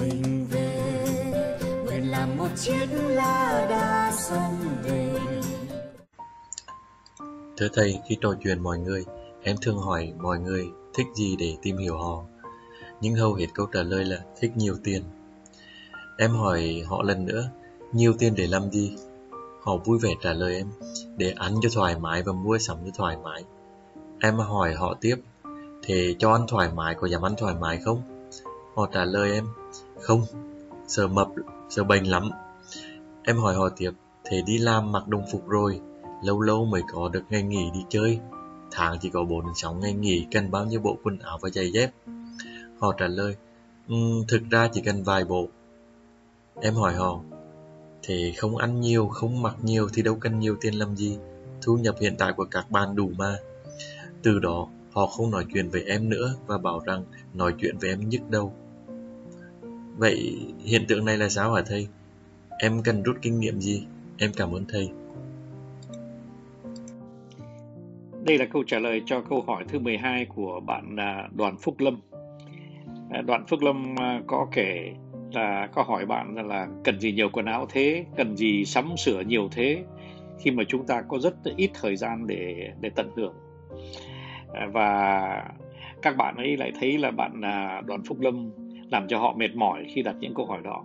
mình về nguyện làm một chiếc lá đa sông về Thưa thầy, khi trò chuyện mọi người, em thường hỏi mọi người thích gì để tìm hiểu họ. Nhưng hầu hết câu trả lời là thích nhiều tiền. Em hỏi họ lần nữa, nhiều tiền để làm gì? Họ vui vẻ trả lời em, để ăn cho thoải mái và mua sắm cho thoải mái. Em hỏi họ tiếp, thế cho ăn thoải mái có dám ăn thoải mái không? Họ trả lời em, không, sợ mập, sợ bành lắm. Em hỏi họ tiếp, thế đi làm mặc đồng phục rồi, lâu lâu mới có được ngày nghỉ đi chơi. Tháng chỉ có 4-6 ngày nghỉ, cần bao nhiêu bộ quần áo và giày dép? Họ trả lời, um, thực ra chỉ cần vài bộ. Em hỏi họ, thế không ăn nhiều, không mặc nhiều thì đâu cần nhiều tiền làm gì? Thu nhập hiện tại của các bạn đủ mà. Từ đó, họ không nói chuyện với em nữa và bảo rằng nói chuyện với em nhức đầu. Vậy hiện tượng này là sao hả thầy? Em cần rút kinh nghiệm gì? Em cảm ơn thầy. Đây là câu trả lời cho câu hỏi thứ 12 của bạn à, Đoàn Phúc Lâm. À, Đoàn Phúc Lâm à, có kể là có hỏi bạn là cần gì nhiều quần áo thế, cần gì sắm sửa nhiều thế khi mà chúng ta có rất ít thời gian để để tận hưởng. Và các bạn ấy lại thấy là bạn Đoàn Phúc Lâm làm cho họ mệt mỏi khi đặt những câu hỏi đó.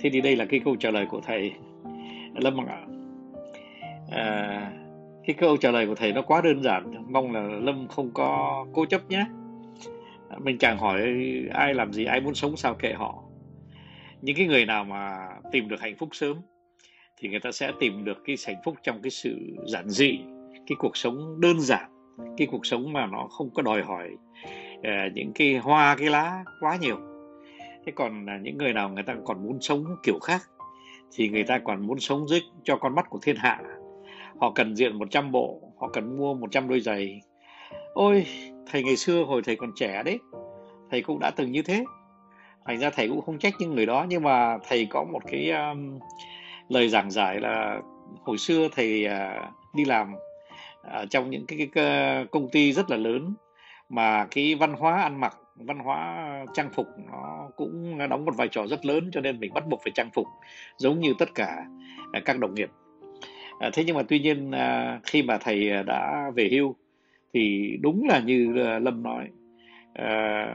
Thế thì đây là cái câu trả lời của thầy Lâm ạ. À, cái câu trả lời của thầy nó quá đơn giản mong là lâm không có cố chấp nhé mình chẳng hỏi ai làm gì ai muốn sống sao kệ họ những cái người nào mà tìm được hạnh phúc sớm thì người ta sẽ tìm được cái hạnh phúc trong cái sự giản dị cái cuộc sống đơn giản cái cuộc sống mà nó không có đòi hỏi uh, những cái hoa cái lá quá nhiều. Thế còn uh, những người nào người ta còn muốn sống kiểu khác thì người ta còn muốn sống dưới cho con mắt của thiên hạ. Họ cần diện 100 bộ họ cần mua 100 đôi giày. Ôi thầy ngày xưa hồi thầy còn trẻ đấy thầy cũng đã từng như thế. Thành ra thầy cũng không trách những người đó nhưng mà thầy có một cái um, lời giảng giải là hồi xưa thầy uh, đi làm uh, trong những cái, cái, cái công ty rất là lớn mà cái văn hóa ăn mặc, văn hóa trang phục nó cũng đóng một vai trò rất lớn, cho nên mình bắt buộc phải trang phục giống như tất cả à, các đồng nghiệp. À, thế nhưng mà tuy nhiên à, khi mà thầy đã về hưu thì đúng là như lâm nói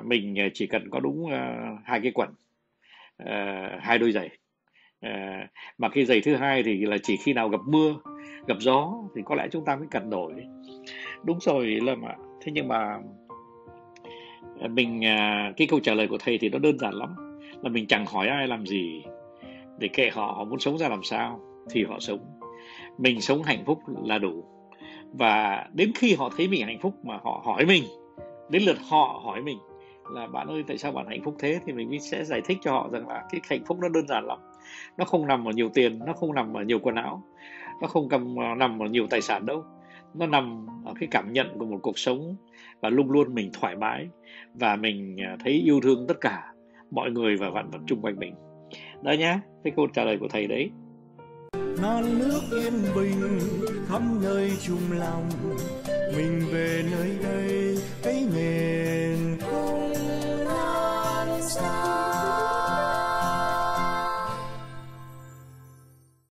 mình chỉ cần có đúng hai cái quần hai đôi giày. Mà cái giày thứ hai thì là chỉ khi nào gặp mưa, gặp gió thì có lẽ chúng ta mới cần đổi. Đúng rồi, lâm ạ. Thế nhưng mà mình à, cái câu trả lời của thầy thì nó đơn giản lắm. Là mình chẳng hỏi ai làm gì để kệ họ họ muốn sống ra làm sao thì họ sống. Mình sống hạnh phúc là đủ. Và đến khi họ thấy mình hạnh phúc mà họ hỏi mình, đến lượt họ hỏi mình là, bạn ơi, tại sao bạn hạnh phúc thế? Thì mình sẽ giải thích cho họ rằng là cái hạnh phúc nó đơn giản lắm. Nó không nằm ở nhiều tiền, nó không nằm ở nhiều quần áo, nó không cầm à, nằm ở nhiều tài sản đâu nó nằm ở cái cảm nhận của một cuộc sống và luôn luôn mình thoải mái và mình à, thấy yêu thương tất cả mọi người và vạn vật chung quanh mình. Đó nhá, cái câu trả lời của thầy đấy. Non nước yên bình khắp nơi chung lòng, mình về nơi đây cái miền